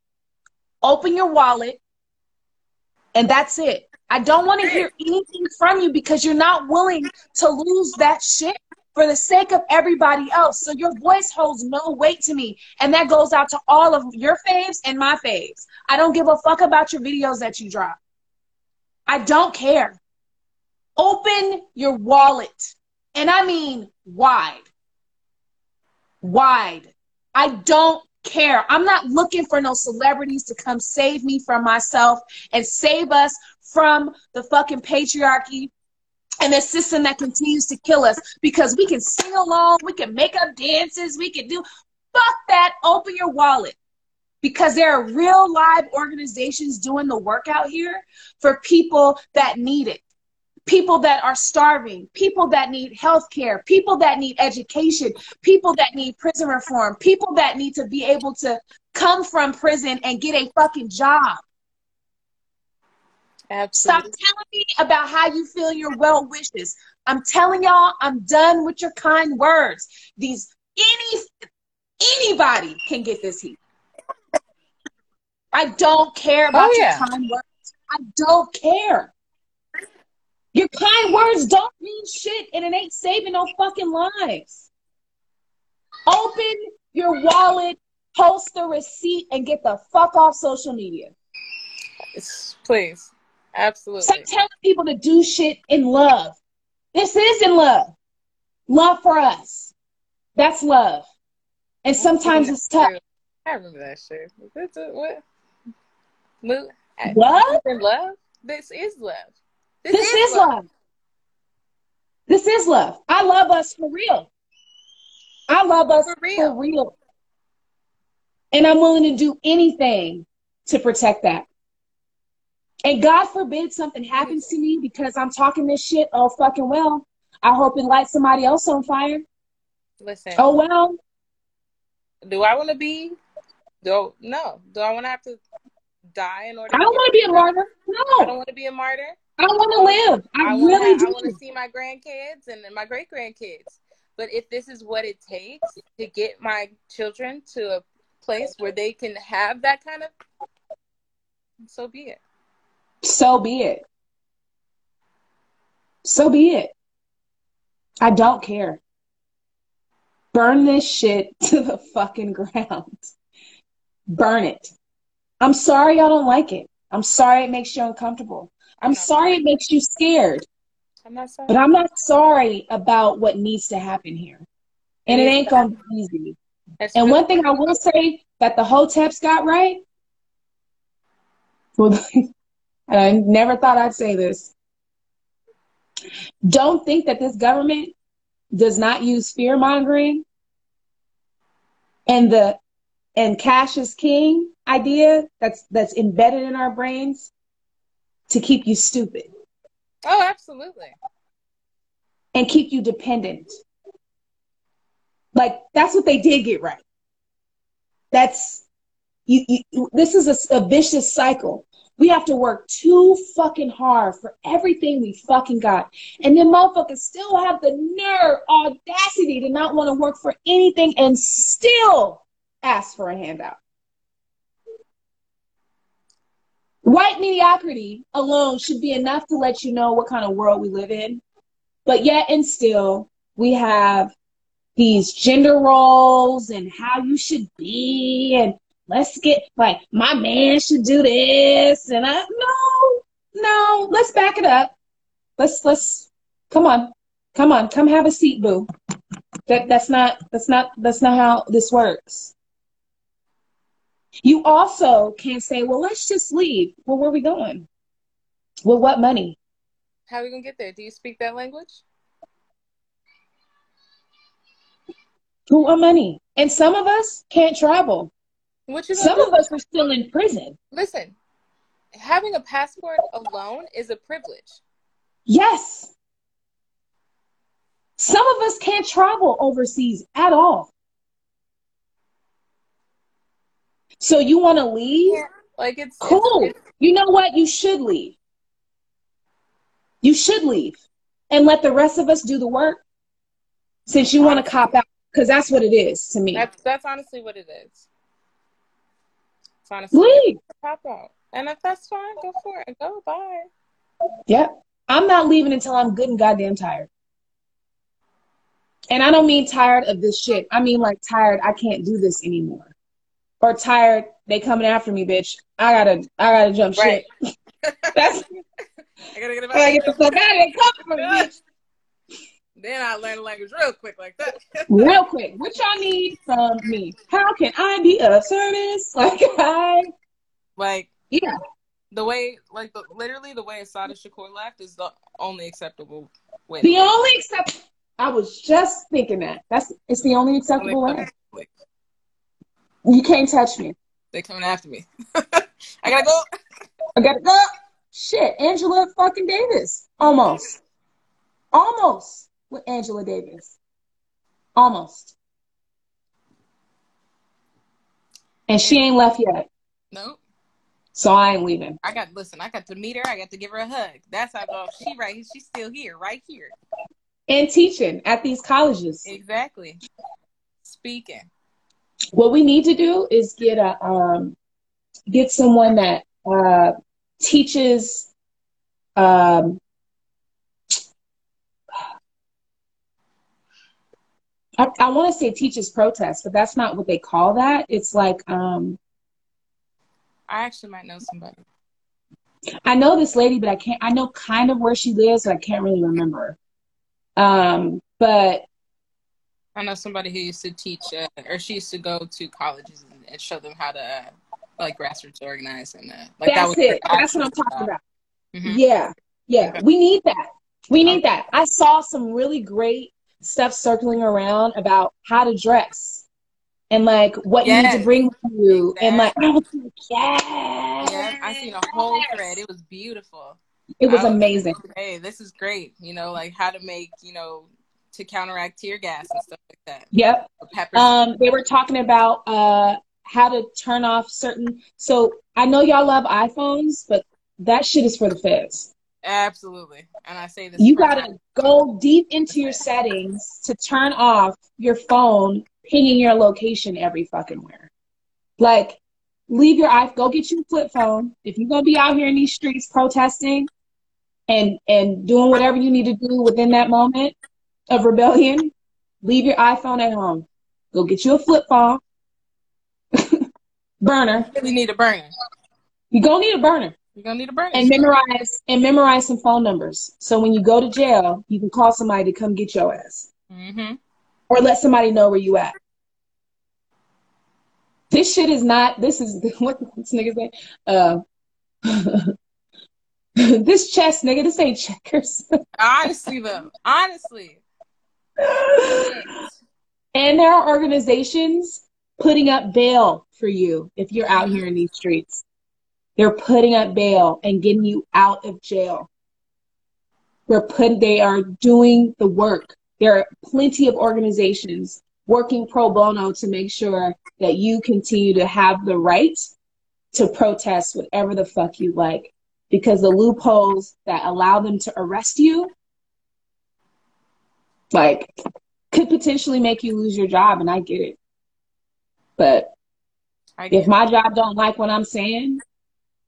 Open your wallet, and that's it. I don't want to hear anything from you because you're not willing to lose that shit for the sake of everybody else. So your voice holds no weight to me. And that goes out to all of your faves and my faves. I don't give a fuck about your videos that you drop. I don't care. Open your wallet. And I mean wide. Wide. I don't care. I'm not looking for no celebrities to come save me from myself and save us from the fucking patriarchy and the system that continues to kill us because we can sing along, we can make up dances, we can do fuck that. Open your wallet because there are real live organizations doing the work out here for people that need it. People that are starving, people that need health care, people that need education, people that need prison reform, people that need to be able to come from prison and get a fucking job. Absolutely. Stop telling me about how you feel your well wishes. I'm telling y'all, I'm done with your kind words. These any anybody can get this heat. I don't care about oh, yeah. your kind words. I don't care. Your kind words don't mean shit and it ain't saving no fucking lives. Open your wallet, post the receipt, and get the fuck off social media. Please. Absolutely. Stop telling people to do shit in love. This is in love. Love for us. That's love. And sometimes it's tough. I remember that shit. That's a, what? Love? Love? love? This is love. This, this is, is love. love. This is love. I love us for real. I love us for real. for real. And I'm willing to do anything to protect that. And God forbid something happens to me because I'm talking this shit. Oh, fucking well. I hope it lights somebody else on fire. Listen. Oh, well. Do I want to be? Do no. Do I want to have to die in order? I don't want to be a martyr. No. I don't want to be a martyr. I don't want to live. I, I really wanna, do. I want to see my grandkids and my great grandkids. But if this is what it takes to get my children to a place where they can have that kind of, so be it. So be it. So be it. I don't care. Burn this shit to the fucking ground. Burn it. I'm sorry I don't like it. I'm sorry it makes you uncomfortable. I'm sorry it makes you scared. I'm not sorry. But I'm not sorry about what needs to happen here. And it ain't gonna be easy. and one thing I will say that the Hoteps got right. Well, and I never thought I'd say this. Don't think that this government does not use fear mongering and the and cash is king idea that's that's embedded in our brains to keep you stupid. Oh, absolutely. And keep you dependent. Like that's what they did get right. That's You, you, this is a, a vicious cycle. We have to work too fucking hard for everything we fucking got. And then motherfuckers still have the nerve, audacity to not want to work for anything and still ask for a handout. White mediocrity alone should be enough to let you know what kind of world we live in. But yet and still, we have these gender roles and how you should be and let's get like my man should do this and I no no let's back it up let's let's come on come on come have a seat boo that that's not that's not that's not how this works you also can't say well let's just leave well where are we going with what money how are we gonna get there do you speak that language who what money and some of us can't travel what you Some of us are still in prison. Listen, having a passport alone is a privilege. Yes. Some of us can't travel overseas at all. So you want to leave? Yeah. Like it's cool. It's, it's, you know what? You should leave. You should leave and let the rest of us do the work since you want to cop out because that's what it is to me. That's that's honestly what it is. It's honestly leave. Pop out. And if that's fine, go for it. Go bye. Yep. I'm not leaving until I'm good and goddamn tired. And I don't mean tired of this shit. I mean like tired, I can't do this anymore. Or tired, they coming after me, bitch. I gotta I gotta jump right. shit. That's I gotta get, I gotta get the fuck out of here. Come from bitch. Then I learn the language real quick like that. real quick. What y'all need from me? How can I be of service? Like I like yeah. The way like the, literally the way Assata Shakur left is the only acceptable way. The only accept I was just thinking that. That's it's the only acceptable way. You can't touch me. They coming after me. I gotta go. I gotta go. Shit, Angela fucking Davis. Almost. Almost with Angela Davis. Almost. And she ain't left yet. Nope. So I ain't leaving. I got listen, I got to meet her, I got to give her a hug. That's how she right here. she's still here, right here. And teaching at these colleges. Exactly. Speaking. What we need to do is get a um get someone that uh teaches um I, I want to say teaches protest, but that's not what they call that. It's like um I actually might know somebody. I know this lady, but I can't I know kind of where she lives, but I can't really remember. Um, but I know somebody who used to teach uh, or she used to go to colleges and, and show them how to uh, like grassroots organize and uh, like that's that it. That's what I'm talking about. Mm-hmm. Yeah. Yeah. Okay. We need that. We need okay. that. I saw some really great stuff circling around about how to dress and like what yes. you need to bring with you exactly. and like I was like, yes. Yeah, I seen a whole thread. It was beautiful. It was, was amazing. Like, hey, this is great. You know, like how to make, you know, to counteract tear gas and stuff like that. Yep. Um, they were talking about uh how to turn off certain so I know y'all love iPhones, but that shit is for the feds. Absolutely. And I say this. You got to go deep into your settings to turn off your phone pinging your location every fucking where. Like, leave your iPhone, go get you a flip phone. If you're going to be out here in these streets protesting and, and doing whatever you need to do within that moment of rebellion, leave your iPhone at home. Go get you a flip phone. burner. You really need a burner. You're to need a burner. You're gonna need a burner. And memorize and memorize some phone numbers. So when you go to jail, you can call somebody to come get your ass. Mm-hmm. Or let somebody know where you at. This shit is not. This is what this nigga say. Uh, this chess nigga. This ain't checkers. Honestly, though. Honestly. And there are organizations putting up bail for you if you're out here in these streets. They're putting up bail and getting you out of jail. They're put, they are doing the work. There are plenty of organizations working pro bono to make sure that you continue to have the right to protest whatever the fuck you like because the loopholes that allow them to arrest you like could potentially make you lose your job and I get it. But if my job don't like what I'm saying,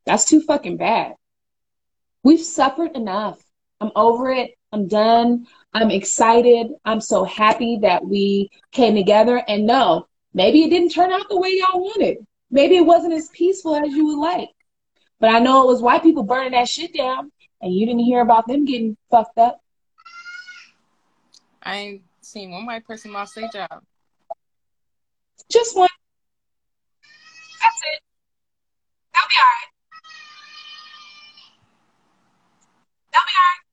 that's too fucking bad. We've suffered enough. I'm over it. I'm done. I'm excited. I'm so happy that we came together. And no, maybe it didn't turn out the way y'all wanted. Maybe it wasn't as peaceful as you would like. But I know it was white people burning that shit down, and you didn't hear about them getting fucked up. I ain't seen one white person lost their job. Just one. That's it. They'll be all right. They'll be all right.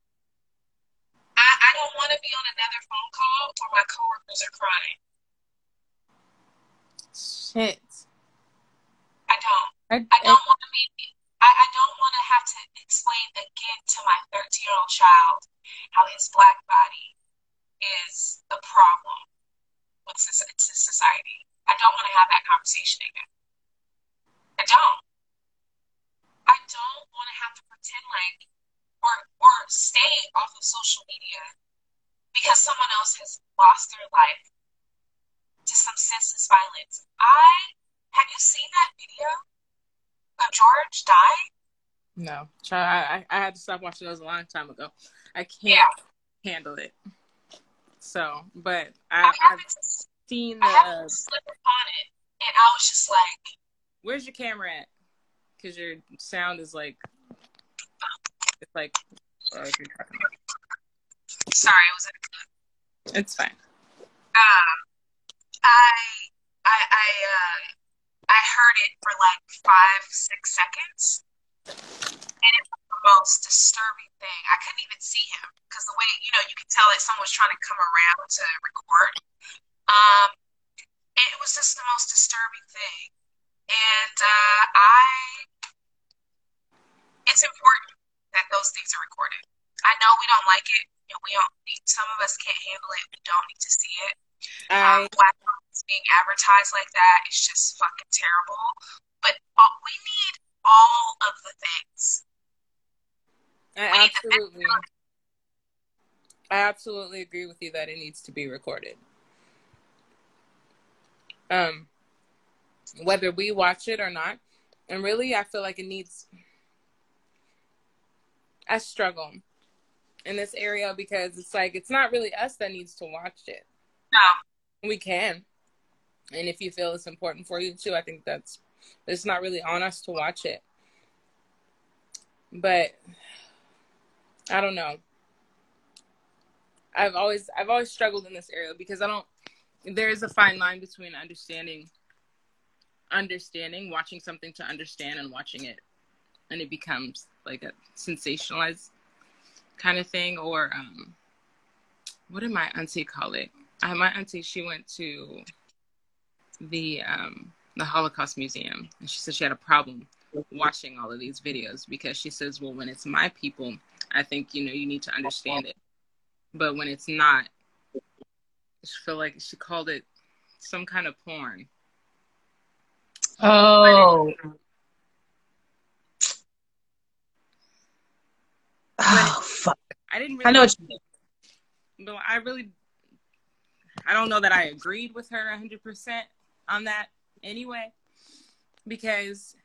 I, I don't want to be on another phone call where my coworkers are crying. Shit. I don't. I, I don't want to be. I, I don't want to have to explain again to my 13 year old child how his black body is a problem with society. I don't want to have that conversation again. I don't. I don't want to have to pretend like or or stay off of social media because someone else has lost their life to some senseless violence. I have you seen that video of George dying? No, I, I had to stop watching those a long time ago. I can't yeah. handle it. So, but I, I have seen the. I uh, slip upon it, and I was just like, "Where's your camera at?" Because your sound is like, it's like. Uh, Sorry, it was. A... It's fine. Um, I, I, I, uh, I heard it for like five, six seconds, and it was the most disturbing thing. I couldn't even see him because the way you know you could tell that someone was trying to come around to record. Um, it was just the most disturbing thing, and uh, I. It's important that those things are recorded. I know we don't like it, and we don't. Some of us can't handle it. We don't need to see it. Um, black being advertised like that is just fucking terrible. But uh, we need all of the things. I absolutely. I absolutely agree with you that it needs to be recorded. Um, whether we watch it or not, and really, I feel like it needs. I struggle in this area because it's like it's not really us that needs to watch it. No, we can, and if you feel it's important for you too, I think that's it's not really on us to watch it. But I don't know. I've always I've always struggled in this area because I don't there is a fine line between understanding understanding watching something to understand and watching it and it becomes like a sensationalized kind of thing or um what did my auntie call it I, my auntie she went to the um the holocaust museum and she said she had a problem watching all of these videos because she says well when it's my people i think you know you need to understand it but when it's not, I feel like she called it some kind of porn. Oh. Oh fuck! I didn't. Really, I know what you mean. But I really, I don't know that I agreed with her hundred percent on that anyway, because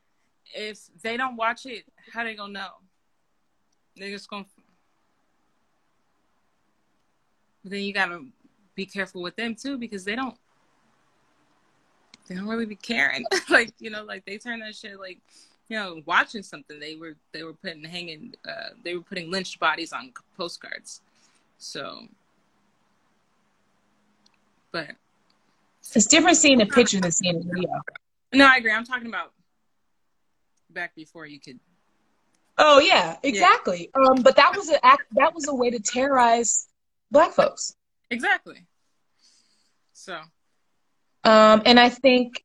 if they don't watch it, how they gonna know? They're just gonna but then you gotta be careful with them too because they don't they don't really be caring. like, you know, like they turn that shit like you know, watching something they were they were putting hanging uh they were putting lynched bodies on postcards. So but it's different seeing a picture than seeing a video. No, I agree. I'm talking about back before you could Oh yeah, exactly. Yeah. Um, but that was a. That was a way to terrorize black folks. Exactly. So. Um, and I think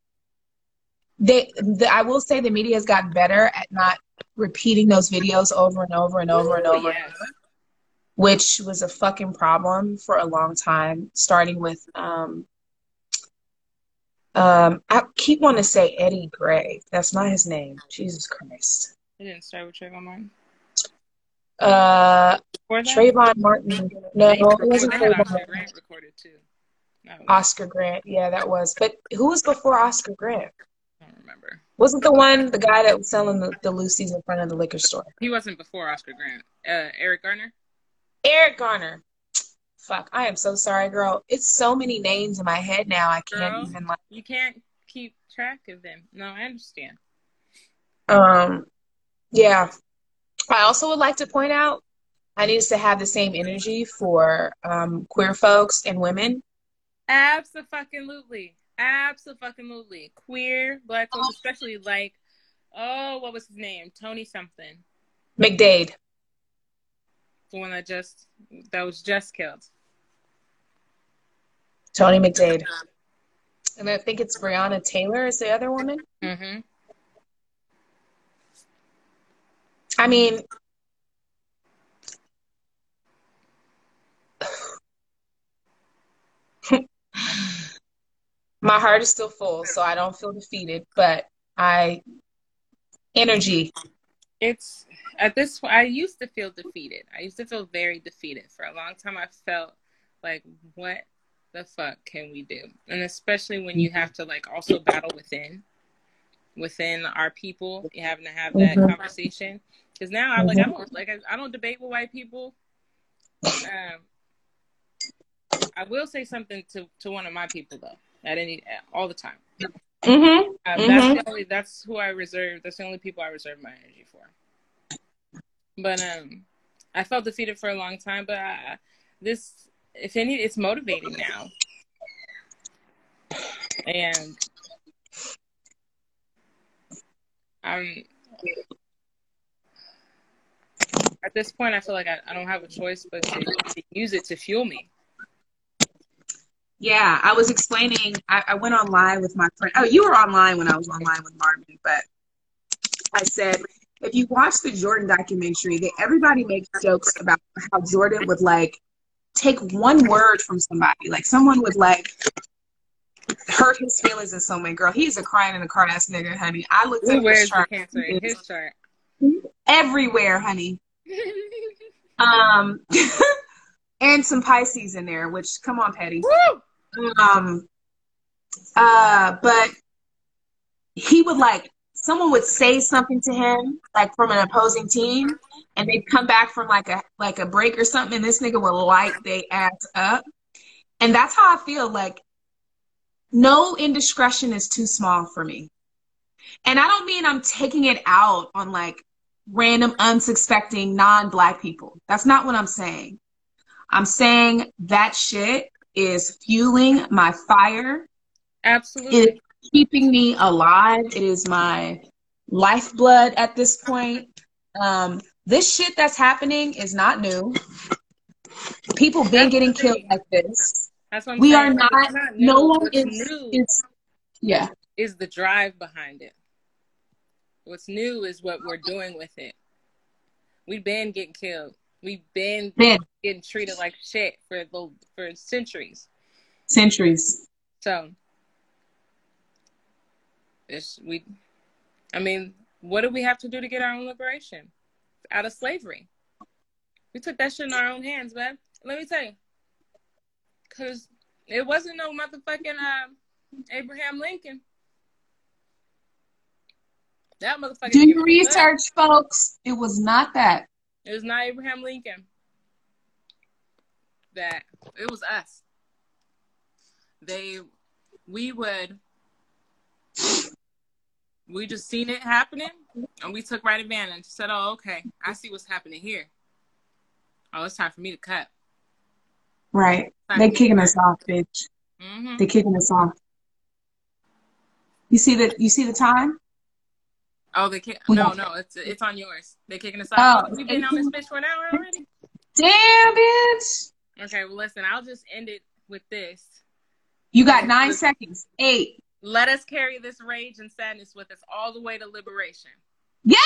they, the, I will say the media has gotten better at not repeating those videos over and over and over and over, yes. which was a fucking problem for a long time, starting with um, Um, I keep wanting to say Eddie Gray. That's not his name. Jesus Christ. It didn't start with Trayvon Martin. Uh, Trayvon Martin. No, it wasn't Trayvon. Grant recorded too. Was- Oscar Grant. Yeah, that was. But who was before Oscar Grant? I don't remember. Wasn't the one the guy that was selling the, the loosies in front of the liquor store? He wasn't before Oscar Grant. Uh, Eric Garner. Eric Garner. Fuck, I am so sorry, girl. It's so many names in my head now. I can't Girl. even like. You can't keep track of them. No, I understand. Um, yeah. I also would like to point out I need us to have the same energy for um, queer folks and women. Absolutely. Absolutely. Queer black folks, especially like, oh, what was his name? Tony something. McDade. The one that just that was just killed. Tony McDade. And I think it's Breonna Taylor is the other woman. Mm-hmm. I mean, my heart is still full, so I don't feel defeated, but I energy. It's at this I used to feel defeated. I used to feel very defeated. For a long time I felt like what the fuck can we do? And especially when you have to like also battle within within our people, you having to have that Mhm. conversation. Because now I like I don't like I, I don't debate with white people. Um, I will say something to to one of my people though at any all the time. Mm-hmm. Um, Mhm. That's the only, that's who I reserve. That's the only people I reserve my energy for. But um, I felt defeated for a long time. But I, this, if any, it's motivating now. And I'm at this point. I feel like I, I don't have a choice but to, to use it to fuel me. Yeah, I was explaining. I, I went online with my friend. Oh, you were online when I was online with Marvin, but I said if you watch the Jordan documentary, that everybody makes jokes about how Jordan would like take one word from somebody, like someone would like hurt his feelings in some way. Girl, he's a crying in the car ass nigga, honey. I looked at his chart cancer in his chart? everywhere, honey. Um, and some Pisces in there. Which, come on, Petty. Woo! Um, uh, but he would like someone would say something to him like from an opposing team, and they'd come back from like a like a break or something, and this nigga would light they ass up, and that's how I feel. Like no indiscretion is too small for me, and I don't mean I'm taking it out on like random unsuspecting non-black people. That's not what I'm saying. I'm saying that shit is fueling my fire. Absolutely. It keeping me alive. It is my lifeblood at this point. Um, this shit that's happening is not new. People been getting killed like this. That's what I'm We saying. are not. not. No one is. new It's yeah. is the drive behind it. What's new is what we're doing with it. We've been getting killed. We've been Been getting treated like shit for the for centuries. centuries. So it's we I mean, what do we have to do to get our own liberation? Out of slavery. We took that shit in our own hands, man. Let me tell you. Cause it wasn't no motherfucking uh, Abraham Lincoln. That motherfucker. Do your research, folks. It was not that. It was not Abraham Lincoln. That it was us. They, we would, we just seen it happening, and we took right advantage. Said, "Oh, okay, I see what's happening here. Oh, it's time for me to cut." Right. They're kicking us off, bitch. hmm They kicking us off. You see the you see the time? Oh, they kick. No, no, it's it's on yours. They're kicking us Oh, off. We've been on this bitch for an hour already. Damn, bitch. Okay, well, listen, I'll just end it with this. You got nine seconds. Eight. Let us carry this rage and sadness with us all the way to liberation. Yes!